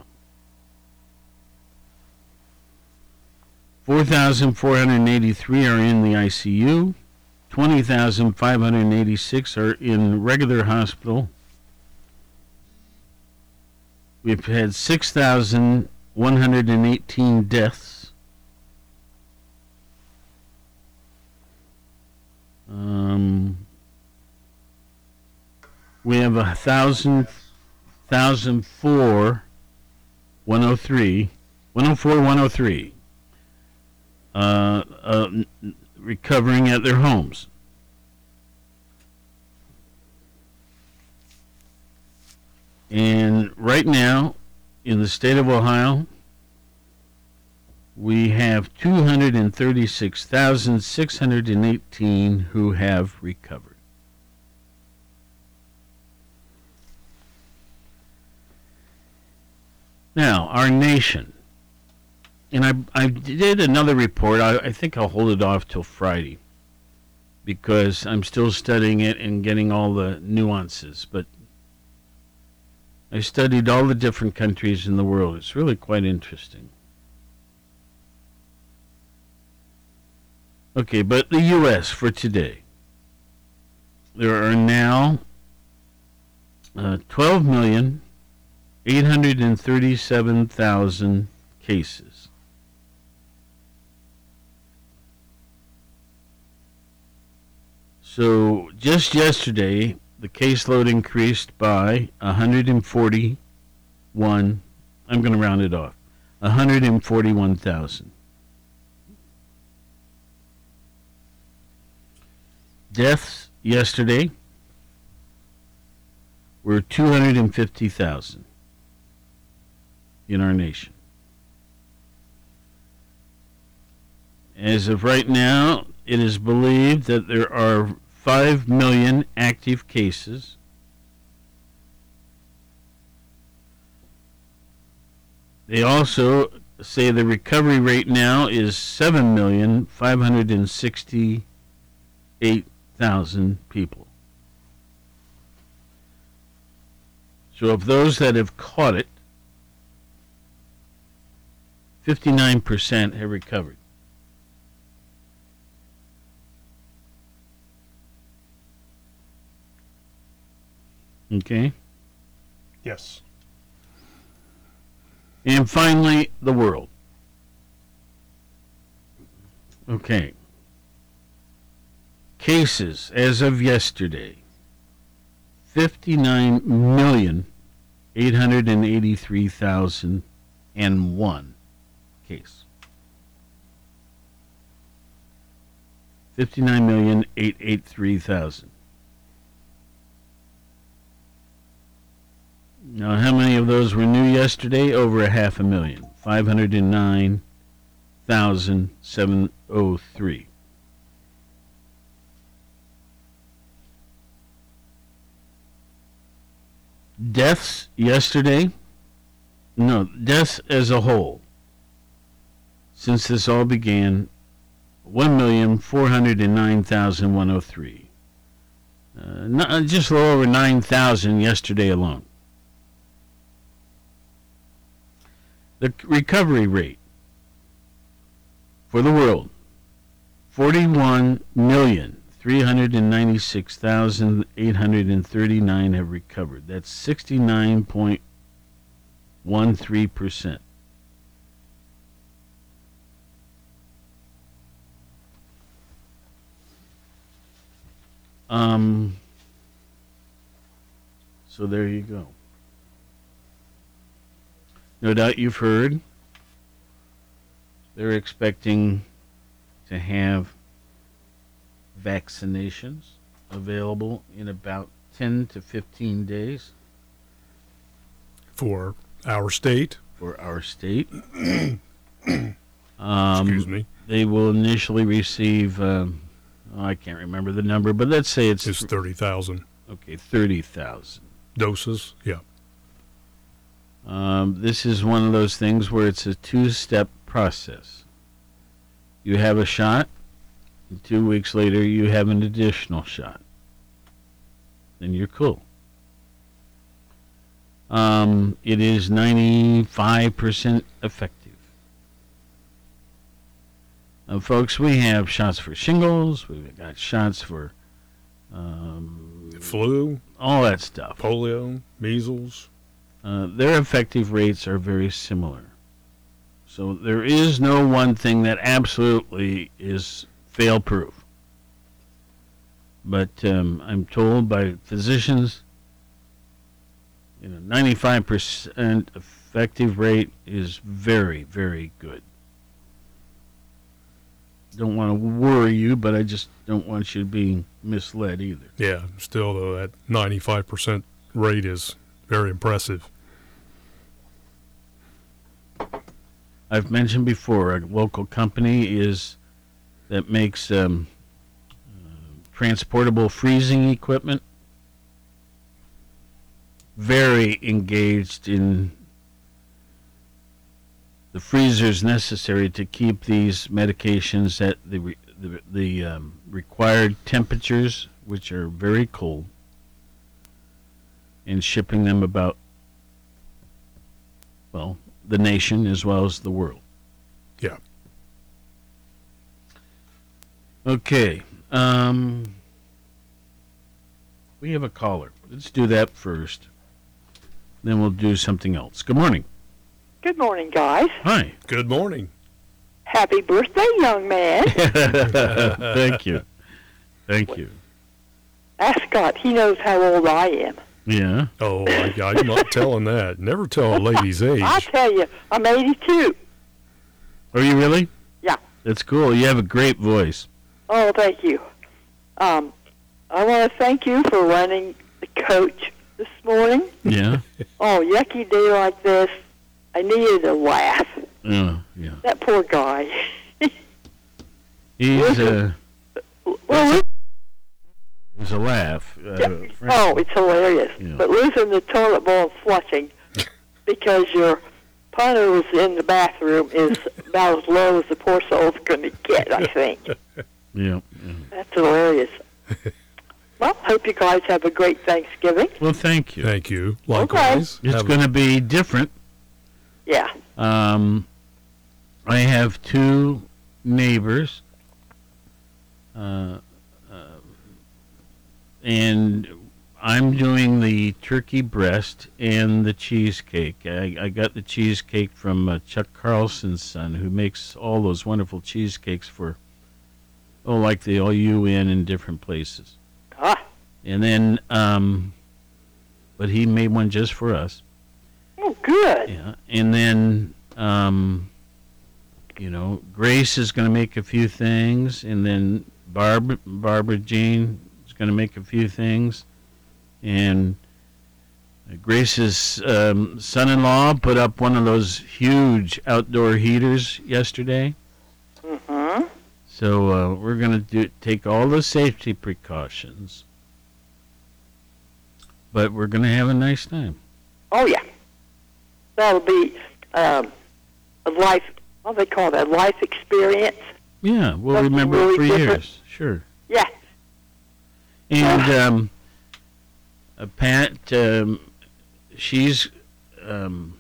[SPEAKER 15] 4,483 are in the ICU. 20,586 are in regular hospital. We've had 6,118 deaths. Um, we have a thousand, thousand four, 103, 104, 103. Uh, uh, recovering at their homes. And right now, in the state of Ohio, we have 236,618 who have recovered. Now, our nation. And I, I did another report. I, I think I'll hold it off till Friday because I'm still studying it and getting all the nuances. But I studied all the different countries in the world. It's really quite interesting. Okay, but the U.S. for today. There are now uh, 12 million 837,000 cases. So just yesterday, the caseload increased by 141. I'm going to round it off. 141,000. Deaths yesterday were 250,000 in our nation. As of right now, it is believed that there are 5 million active cases. They also say the recovery rate now is 7,568,000 people. So of those that have caught it, 59% have recovered. Okay?
[SPEAKER 17] Yes.
[SPEAKER 15] And finally, the world. Okay. Cases as of yesterday 59 million 883,001 case. 59,883,000. Now, how many of those were new yesterday? Over a half a million. 509,703. Deaths yesterday? No, deaths as a whole since this all began, 1,409,103. Uh, not, just a little over 9,000 yesterday alone. The recovery rate for the world, 41,396,839 have recovered. That's 69.13%. Um, so there you go. No doubt you've heard they're expecting to have vaccinations available in about 10 to 15 days.
[SPEAKER 17] For our state?
[SPEAKER 15] For our state. um,
[SPEAKER 17] Excuse me.
[SPEAKER 15] They will initially receive. Um, oh, I can't remember the number, but let's say it's
[SPEAKER 17] It's 30,000
[SPEAKER 15] okay, thirty thousand.
[SPEAKER 17] doses. Yeah.
[SPEAKER 15] Um, this is one of those things where it's a two-step process. You have a shot, and two weeks later you have an additional shot. Then you're cool. Um, it is 95% effective. Now, folks, we have shots for shingles. We've got shots for um,
[SPEAKER 17] flu,
[SPEAKER 15] all that stuff,
[SPEAKER 17] polio, measles.
[SPEAKER 15] Uh, their effective rates are very similar. So there is no one thing that absolutely is fail proof. But um, I'm told by physicians, you know, 95% effective rate is very, very good. don't want to worry you, but I just don't want you to be misled either.
[SPEAKER 17] Yeah, still though that 95% rate is very impressive.
[SPEAKER 15] I've mentioned before, a local company is that makes um, uh, transportable freezing equipment. Very engaged in the freezers necessary to keep these medications at the re- the, the um, required temperatures, which are very cold, and shipping them about well the nation as well as the world.
[SPEAKER 17] Yeah.
[SPEAKER 15] Okay. Um, we have a caller. Let's do that first. Then we'll do something else. Good morning.
[SPEAKER 20] Good morning, guys.
[SPEAKER 15] Hi.
[SPEAKER 17] Good morning.
[SPEAKER 20] Happy birthday, young man.
[SPEAKER 15] Thank you. Thank you.
[SPEAKER 20] Ask Scott. He knows how old I am.
[SPEAKER 15] Yeah.
[SPEAKER 17] Oh, I, I'm not telling that. Never tell a lady's age.
[SPEAKER 20] I tell you, I'm 82.
[SPEAKER 15] Are you really?
[SPEAKER 20] Yeah.
[SPEAKER 15] That's cool. You have a great voice.
[SPEAKER 20] Oh, thank you. Um, I want to thank you for running the coach this morning.
[SPEAKER 15] Yeah.
[SPEAKER 20] Oh, yucky day like this, I needed a laugh.
[SPEAKER 15] Yeah. Yeah.
[SPEAKER 20] That poor guy.
[SPEAKER 15] He's uh,
[SPEAKER 20] Well,
[SPEAKER 15] he's a laugh. Uh,
[SPEAKER 20] Yeah. Oh, it's hilarious.
[SPEAKER 15] Yeah.
[SPEAKER 20] But losing the toilet bowl flushing because your punter was in the bathroom is about as low as the poor soul's going to get, I think.
[SPEAKER 15] Yeah.
[SPEAKER 20] That's hilarious. well, hope you guys have a great Thanksgiving.
[SPEAKER 15] Well, thank you.
[SPEAKER 17] Thank you.
[SPEAKER 15] Likewise. It's going to be different.
[SPEAKER 20] Yeah.
[SPEAKER 15] Um, I have two neighbors, uh, and I'm doing the turkey breast and the cheesecake. I, I got the cheesecake from uh, Chuck Carlson's son, who makes all those wonderful cheesecakes for, oh, like the OU Inn in different places.
[SPEAKER 20] Ah.
[SPEAKER 15] And then, um, but he made one just for us.
[SPEAKER 20] Oh, good.
[SPEAKER 15] Yeah, and then um, you know, Grace is going to make a few things, and then Barb, Barbara Jean going to make a few things, and Grace's um, son-in-law put up one of those huge outdoor heaters yesterday.
[SPEAKER 20] Mm-hmm.
[SPEAKER 15] So uh, we're going to do take all the safety precautions, but we're going to have a nice time.
[SPEAKER 20] Oh, yeah. That'll be um, a life, what do they call that, life experience.
[SPEAKER 15] Yeah, we'll
[SPEAKER 20] Something
[SPEAKER 15] remember it for
[SPEAKER 20] different.
[SPEAKER 15] years. Sure.
[SPEAKER 20] Yeah.
[SPEAKER 15] And um, uh, Pat, um, she's um,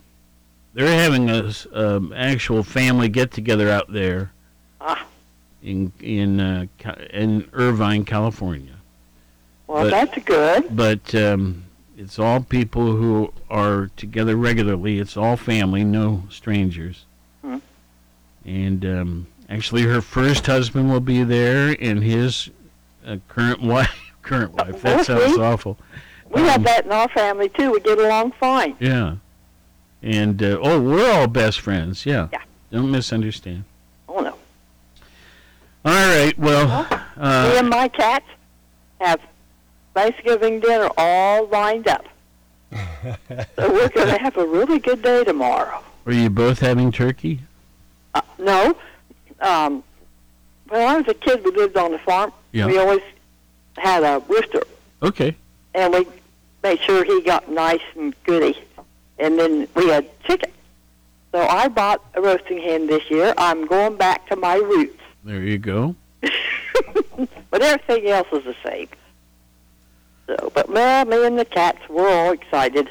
[SPEAKER 15] they're having a um, actual family get together out there
[SPEAKER 20] Ah.
[SPEAKER 15] in in uh, in Irvine, California.
[SPEAKER 20] Well,
[SPEAKER 15] But-
[SPEAKER 20] that's good.
[SPEAKER 15] But um, it's all people who are together regularly. It's all family, no strangers.
[SPEAKER 20] Hmm.
[SPEAKER 15] And um, actually, her first husband will be there, and his uh, current wife. Current wife. That
[SPEAKER 20] Well,
[SPEAKER 15] sounds
[SPEAKER 20] see?
[SPEAKER 15] awful.
[SPEAKER 20] We have that in our family, too. We get along fine.
[SPEAKER 15] Yeah. And uh, oh, we're all best friends. Yeah.
[SPEAKER 20] Yeah.
[SPEAKER 15] Don't misunderstand.
[SPEAKER 20] Oh, no.
[SPEAKER 15] All right. Well,
[SPEAKER 20] Me
[SPEAKER 15] uh,
[SPEAKER 20] and my cat have Thanksgiving dinner all lined up. so we're going to have a really good day tomorrow.
[SPEAKER 15] are you both having turkey?
[SPEAKER 20] Uh, no. Um, when I was a kid, we lived on the farm.
[SPEAKER 15] Yeah.
[SPEAKER 20] We always had a rooster,
[SPEAKER 15] Okay.
[SPEAKER 20] and we made sure he got nice and goody. And then we had chicken. So I bought a roasting hen this year. I'm going back to my roots.
[SPEAKER 15] There you go.
[SPEAKER 20] but everything else is the same. So, but well, me and the cats, we're all excited.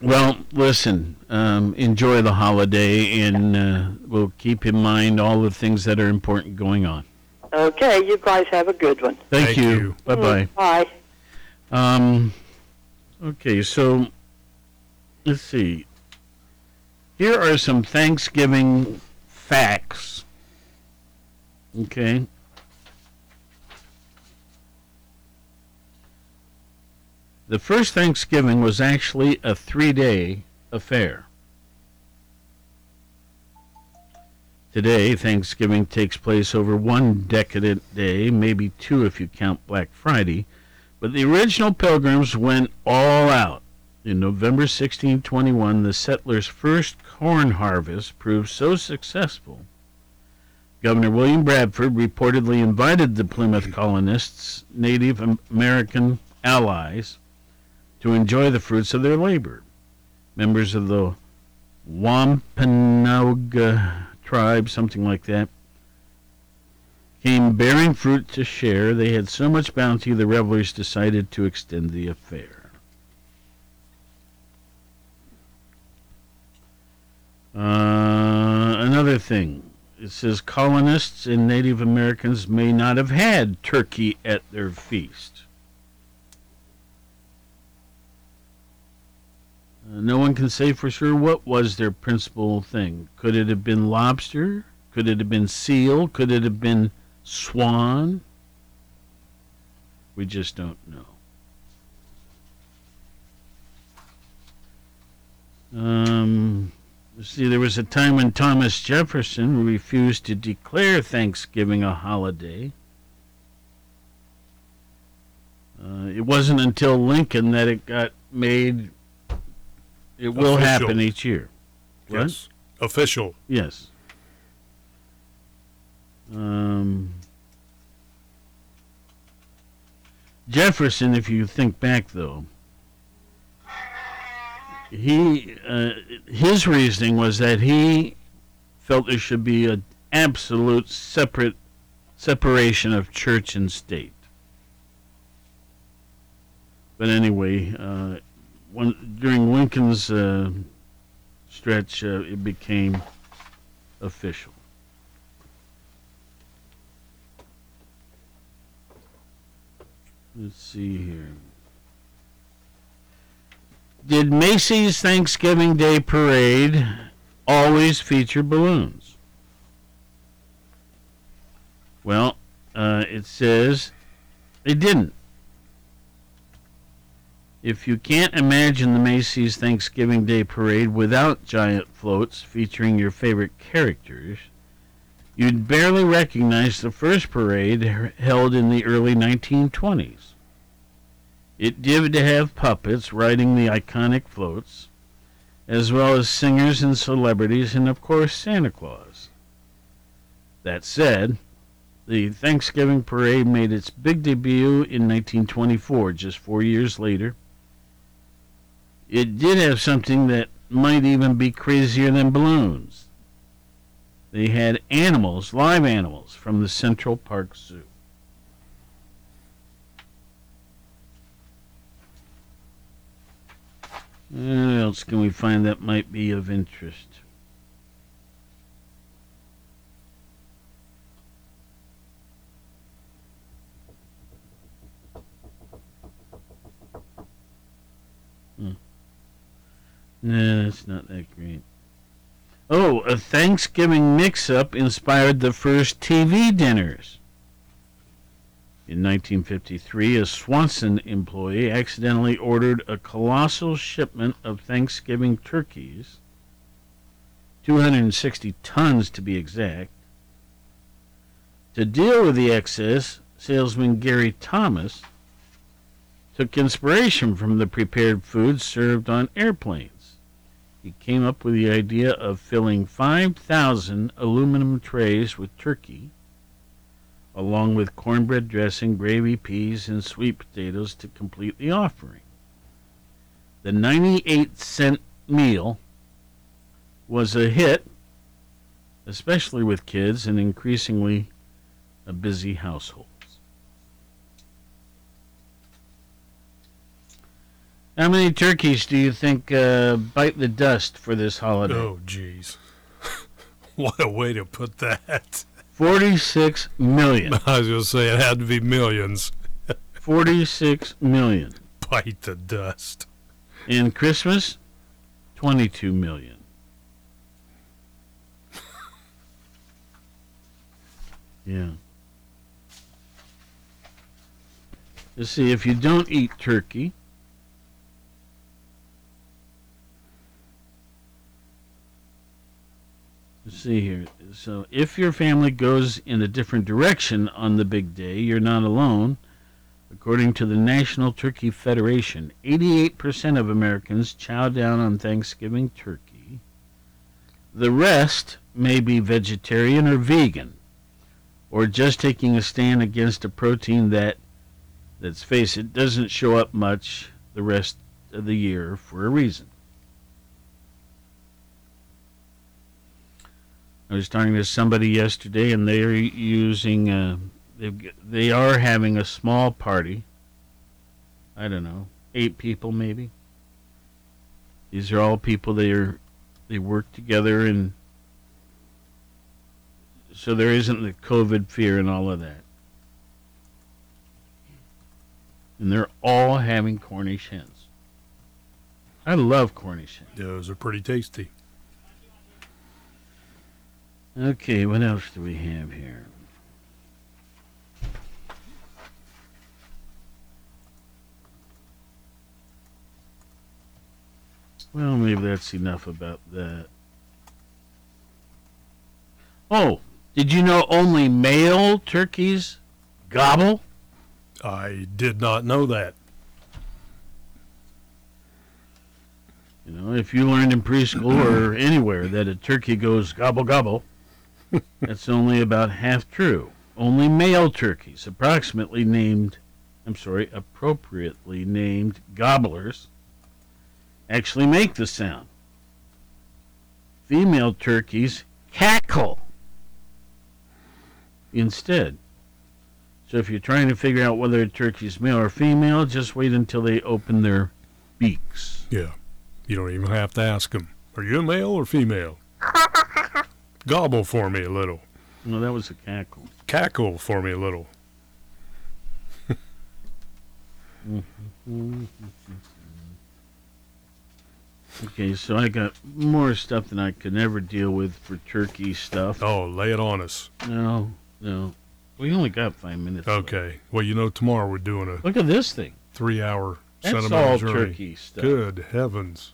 [SPEAKER 15] Well, listen. Um, enjoy the holiday, and uh, we'll keep in mind all the things that are important going on.
[SPEAKER 20] Okay, you guys have a good one.
[SPEAKER 15] Thank, you. Bye bye.
[SPEAKER 20] Mm, Bye.
[SPEAKER 15] Um, okay, so let's see. Here are some Thanksgiving facts. Okay. The first Thanksgiving was actually a three day affair. Today, Thanksgiving takes place over one decadent day, maybe two if you count Black Friday, but the original pilgrims went all out. In November 1621, the settlers' first corn harvest proved so successful. Governor William Bradford reportedly invited the Plymouth colonists, Native American allies, to enjoy the fruits of their labor. Members of the Wampanoag tribe, something like that, came bearing fruit to share. They had so much bounty, the revelers decided to extend the affair. Uh, another thing. It says colonists and Native Americans may not have had turkey at their feast. Uh, no one can say for sure what was their principal thing. Could it have been lobster? Could it have been seal? Could it have been swan? We just don't know. Um, see, there was a time when Thomas Jefferson refused to declare Thanksgiving a holiday. Uh, it wasn't until Lincoln that it got made. It will
[SPEAKER 17] Official.
[SPEAKER 15] happen each year. What?
[SPEAKER 17] Yes. Official.
[SPEAKER 15] Yes. Um, Jefferson, if you think back, though, he uh, his reasoning was that he felt there should be an absolute separate separation of church and state. But anyway, uh, when, during Lincoln's uh, stretch, uh, it became official. Let's see here. Did Macy's Thanksgiving Day Parade always feature balloons? Well, uh, it says it didn't. If you can't imagine the Macy's Thanksgiving Day Parade without giant floats featuring your favorite characters, you'd barely recognize the first parade held in the early 1920s. It did have puppets riding the iconic floats, as well as singers and celebrities, and of course Santa Claus. That said, the Thanksgiving parade made its big debut in 1924, just four years later. It did have something that might even be crazier than balloons. They had animals, live animals, from the Central Park Zoo. What else can we find that might be of interest? Hmm. No, that's not that great. Oh, a Thanksgiving mix up inspired the first TV dinners. In 1953, a Swanson employee accidentally ordered a colossal shipment of Thanksgiving turkeys, 260 tons to be exact. To deal with the excess, salesman Gary Thomas took inspiration from the prepared foods served on airplanes. He came up with the idea of filling 5,000 aluminum trays with turkey along with cornbread dressing, gravy, peas, and sweet potatoes to complete the offering. The 98 cent meal was a hit, especially with kids and increasingly a busy households. How many turkeys do you think uh, bite the dust for this holiday?
[SPEAKER 17] Oh, jeez. what a way to put that.
[SPEAKER 15] 46 million.
[SPEAKER 17] I was going to say it had to be millions.
[SPEAKER 15] 46 million.
[SPEAKER 17] Bite the dust.
[SPEAKER 15] And Christmas, 22 million. yeah. Let's see, if you don't eat turkey, let's see here. So if your family goes in a different direction on the big day, you're not alone. According to the National Turkey Federation, 88% of Americans chow down on Thanksgiving turkey. The rest may be vegetarian or vegan, or just taking a stand against a protein that, let's face it, doesn't show up much the rest of the year for a reason. I was talking to somebody yesterday, and they're using. Uh, they are having a small party. I don't know, eight people maybe. These are all people they are they work together, and so there isn't the COVID fear and all of that. And they're all having Cornish hens. I love Cornish hens.
[SPEAKER 17] Those are pretty tasty.
[SPEAKER 15] Okay, what else do we have here? Well, maybe that's enough about that. Oh, did you know only male turkeys gobble?
[SPEAKER 17] I did not know that.
[SPEAKER 15] You know, if you learned in preschool or anywhere that a turkey goes gobble gobble, that's only about half true. Only male turkeys, approximately named, I'm sorry, appropriately named gobblers, actually make the sound. Female turkeys cackle instead. So if you're trying to figure out whether a turkey's male or female, just wait until they open their beaks.
[SPEAKER 17] Yeah. You don't even have to ask them. Are you a male or female? Gobble for me a little.
[SPEAKER 15] No, that was a cackle.
[SPEAKER 17] Cackle for me a little.
[SPEAKER 15] Okay, so I got more stuff than I could ever deal with for turkey stuff.
[SPEAKER 17] Oh, lay it on us.
[SPEAKER 15] No, no. We only got five minutes.
[SPEAKER 17] Okay. Well, you know, tomorrow we're doing a
[SPEAKER 15] Look at this thing.
[SPEAKER 17] three-hour
[SPEAKER 15] That's
[SPEAKER 17] sentimental
[SPEAKER 15] all
[SPEAKER 17] journey.
[SPEAKER 15] turkey stuff.
[SPEAKER 17] Good heavens!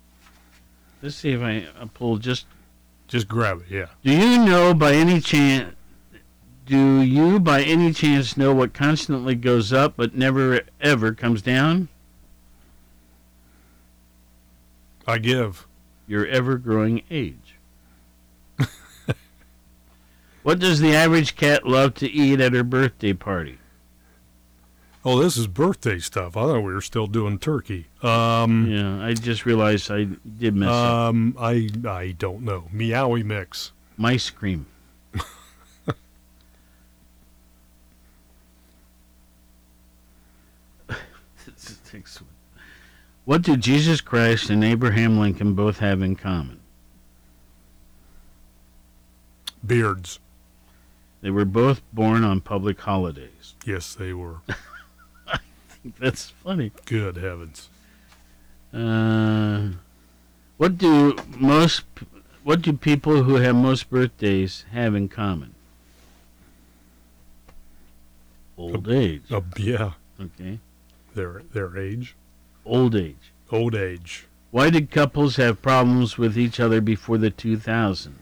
[SPEAKER 15] Let's see if I, I pull just.
[SPEAKER 17] Just grab it. Yeah.
[SPEAKER 15] Do you know by any chance? Do you by any chance know what constantly goes up but never ever comes down?
[SPEAKER 17] I give.
[SPEAKER 15] Your ever growing age. what does the average cat love to eat at her birthday party?
[SPEAKER 17] Oh, this is birthday stuff. I thought we were still doing turkey. Um,
[SPEAKER 15] yeah, I just realized I did mess up.
[SPEAKER 17] um, I I don't know. Meowie mix.
[SPEAKER 15] Mice cream. This is excellent. What do Jesus Christ and Abraham Lincoln both have in common?
[SPEAKER 17] Beards.
[SPEAKER 15] They were both born on public holidays.
[SPEAKER 17] Yes, they were.
[SPEAKER 15] That's funny.
[SPEAKER 17] Good heavens.
[SPEAKER 15] Uh, what do most what do people who have most birthdays have in common? Old age.
[SPEAKER 17] Uh, yeah.
[SPEAKER 15] Okay.
[SPEAKER 17] Their their age.
[SPEAKER 15] Old age.
[SPEAKER 17] Old age.
[SPEAKER 15] Why did couples have problems with each other before the 2000s?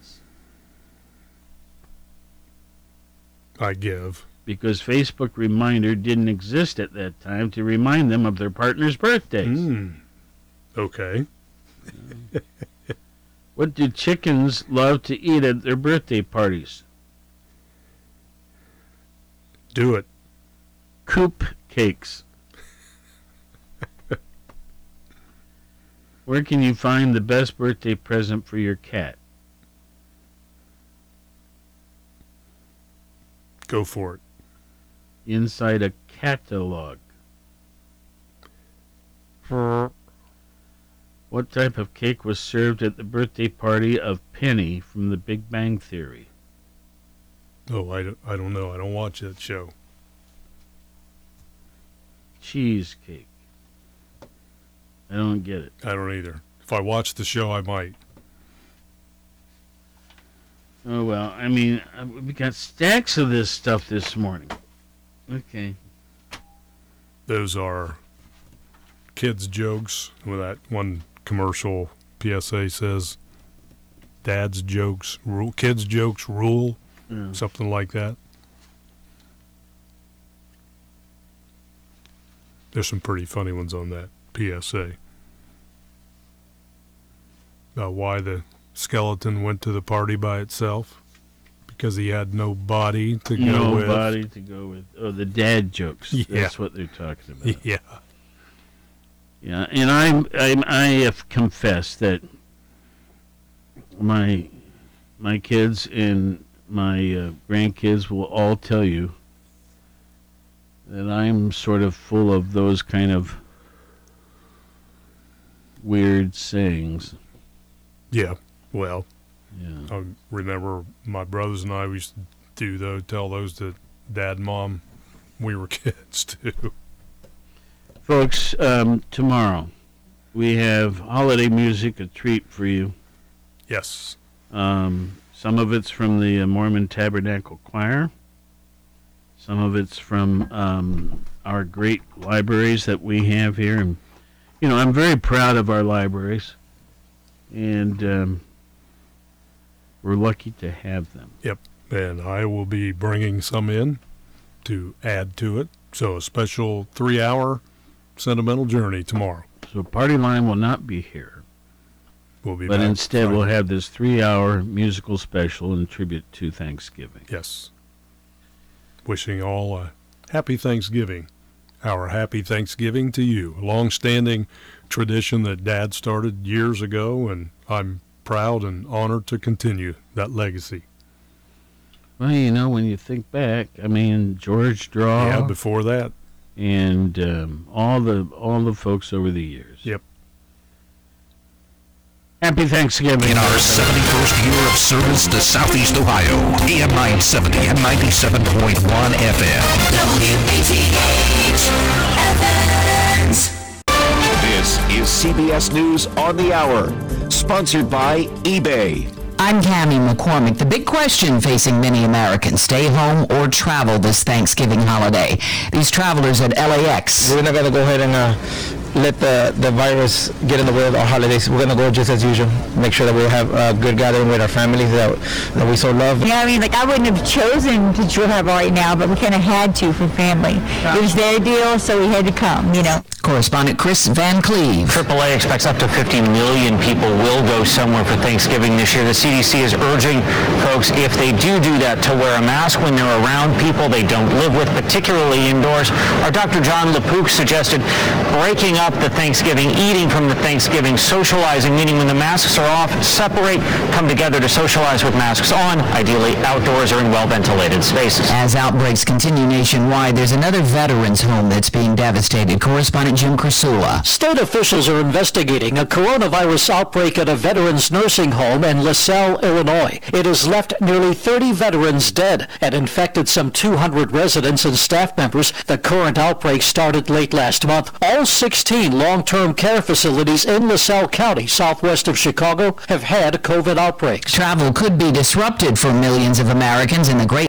[SPEAKER 17] I give.
[SPEAKER 15] Because Facebook Reminder didn't exist at that time to remind them of their partner's birthdays.
[SPEAKER 17] Hmm. Okay.
[SPEAKER 15] What do chickens love to eat at their birthday parties?
[SPEAKER 17] Do it.
[SPEAKER 15] Coop cakes. Where can you find the best birthday present for your cat?
[SPEAKER 17] Go for it.
[SPEAKER 15] Inside a catalog. What type of cake was served at the birthday party of Penny from The Big Bang Theory?
[SPEAKER 17] Oh, I don't, I don't know. I don't watch that show.
[SPEAKER 15] Cheesecake. I don't get it.
[SPEAKER 17] I don't either. If I watch the show, I might.
[SPEAKER 15] Oh well, I mean, uh, we got stacks of this stuff this morning. Okay.
[SPEAKER 17] Those are kids' jokes. With that one commercial, PSA says, dad's jokes rule, kids jokes rule,
[SPEAKER 15] Yeah.
[SPEAKER 17] something like that. There's some pretty funny ones on that PSA. Uh, why the skeleton went to the party by itself because he had no body to go with.
[SPEAKER 15] no body to go with. Oh, the dad jokes.
[SPEAKER 17] Yeah.
[SPEAKER 15] That's what they're talking about.
[SPEAKER 17] Yeah.
[SPEAKER 15] Yeah, and I'm, I'm I have confessed that my my kids and my uh, grandkids will all tell you that I'm sort of full of those kind of weird sayings.
[SPEAKER 17] Yeah. Well,
[SPEAKER 15] Yeah.
[SPEAKER 17] I remember my brothers and I we used to do those, tell those to dad and mom we were kids too.
[SPEAKER 15] Folks, um, tomorrow we have holiday music, a treat for you.
[SPEAKER 17] Yes.
[SPEAKER 15] Um, some of it's from the uh, Mormon Tabernacle Choir. Some of it's from um, our great libraries that we have here, and you know I'm very proud of our libraries, and um, we're lucky to have them.
[SPEAKER 17] Yep. And I will be bringing some in to add to it. So a special three hour sentimental journey tomorrow.
[SPEAKER 15] So Party Line will not be here,
[SPEAKER 17] We'll be
[SPEAKER 15] but instead we'll have this three-hour musical special in tribute to Thanksgiving.
[SPEAKER 17] Yes. Wishing all a happy Thanksgiving. Our happy Thanksgiving to you. A long standing tradition that Dad started years ago, and I'm proud and honored to continue that legacy.
[SPEAKER 15] Well, you know, when you think back, I mean, George Draw.
[SPEAKER 17] Yeah, before that.
[SPEAKER 15] and um, all the all the folks over the years.
[SPEAKER 17] Yep.
[SPEAKER 15] Happy Thanksgiving.
[SPEAKER 13] In our 71st year of service to Southeast Ohio, AM 970 and 97.1 FM.
[SPEAKER 21] This is CBS News on the Hour, sponsored by eBay.
[SPEAKER 3] I'm Cami McCormick. The big question facing many Americans, stay home or travel this Thanksgiving holiday. These travelers at LAX.
[SPEAKER 22] We're not going to go ahead and uh, let the, the virus get in the way of our holidays. We're going to go just as usual. Make sure that we have a good gathering with our families that, that we so love.
[SPEAKER 23] Yeah, I mean, like I wouldn't have chosen to travel right now, but we kind of had to for family. It was their deal, so we had to come. You know.
[SPEAKER 3] Correspondent Kris Van Cleave.
[SPEAKER 24] AAA expects up to 50 million people will go somewhere for Thanksgiving this year. The CDC is urging folks, if they do do that, to wear a mask when they're around people they don't live with, particularly indoors. Our Dr. Jon LaPook suggested breaking up the Thanksgiving eating from the Thanksgiving socializing, meaning when the masks are off, separate, come together to socialize with masks on, ideally outdoors or in well-ventilated spaces.
[SPEAKER 3] As outbreaks continue nationwide, there's another veterans home that's being devastated. Correspondent Jim Krasula.
[SPEAKER 25] State officials are investigating a coronavirus outbreak at a veterans nursing home in LaSalle, Illinois. It has left nearly 30 veterans dead and infected some 200 residents and staff members. The current outbreak started late last month. All 16 long-term care facilities in LaSalle County, southwest of Chicago, have had COVID outbreaks.
[SPEAKER 3] Travel could be disrupted for millions of Americans in the great